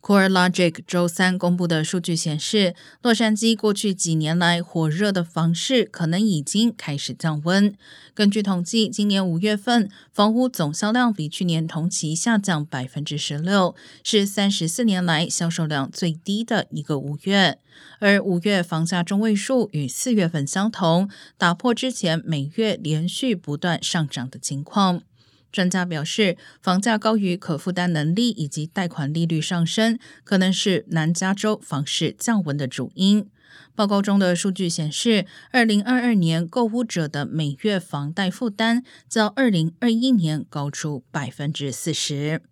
CoreLogic 周三公布的数据显示，洛杉矶过去几年来火热的房市可能已经开始降温。根据统计，今年五月份房屋总销量比去年同期下降百分之十六，是三十四年来销售量最低的一个五月。而五月房价中位数与四月份相同，打破之前每月连续不断上涨的情况。专家表示，房价高于可负担能力以及贷款利率上升，可能是南加州房市降温的主因。报告中的数据显示，二零二二年购物者的每月房贷负担较二零二一年高出百分之四十。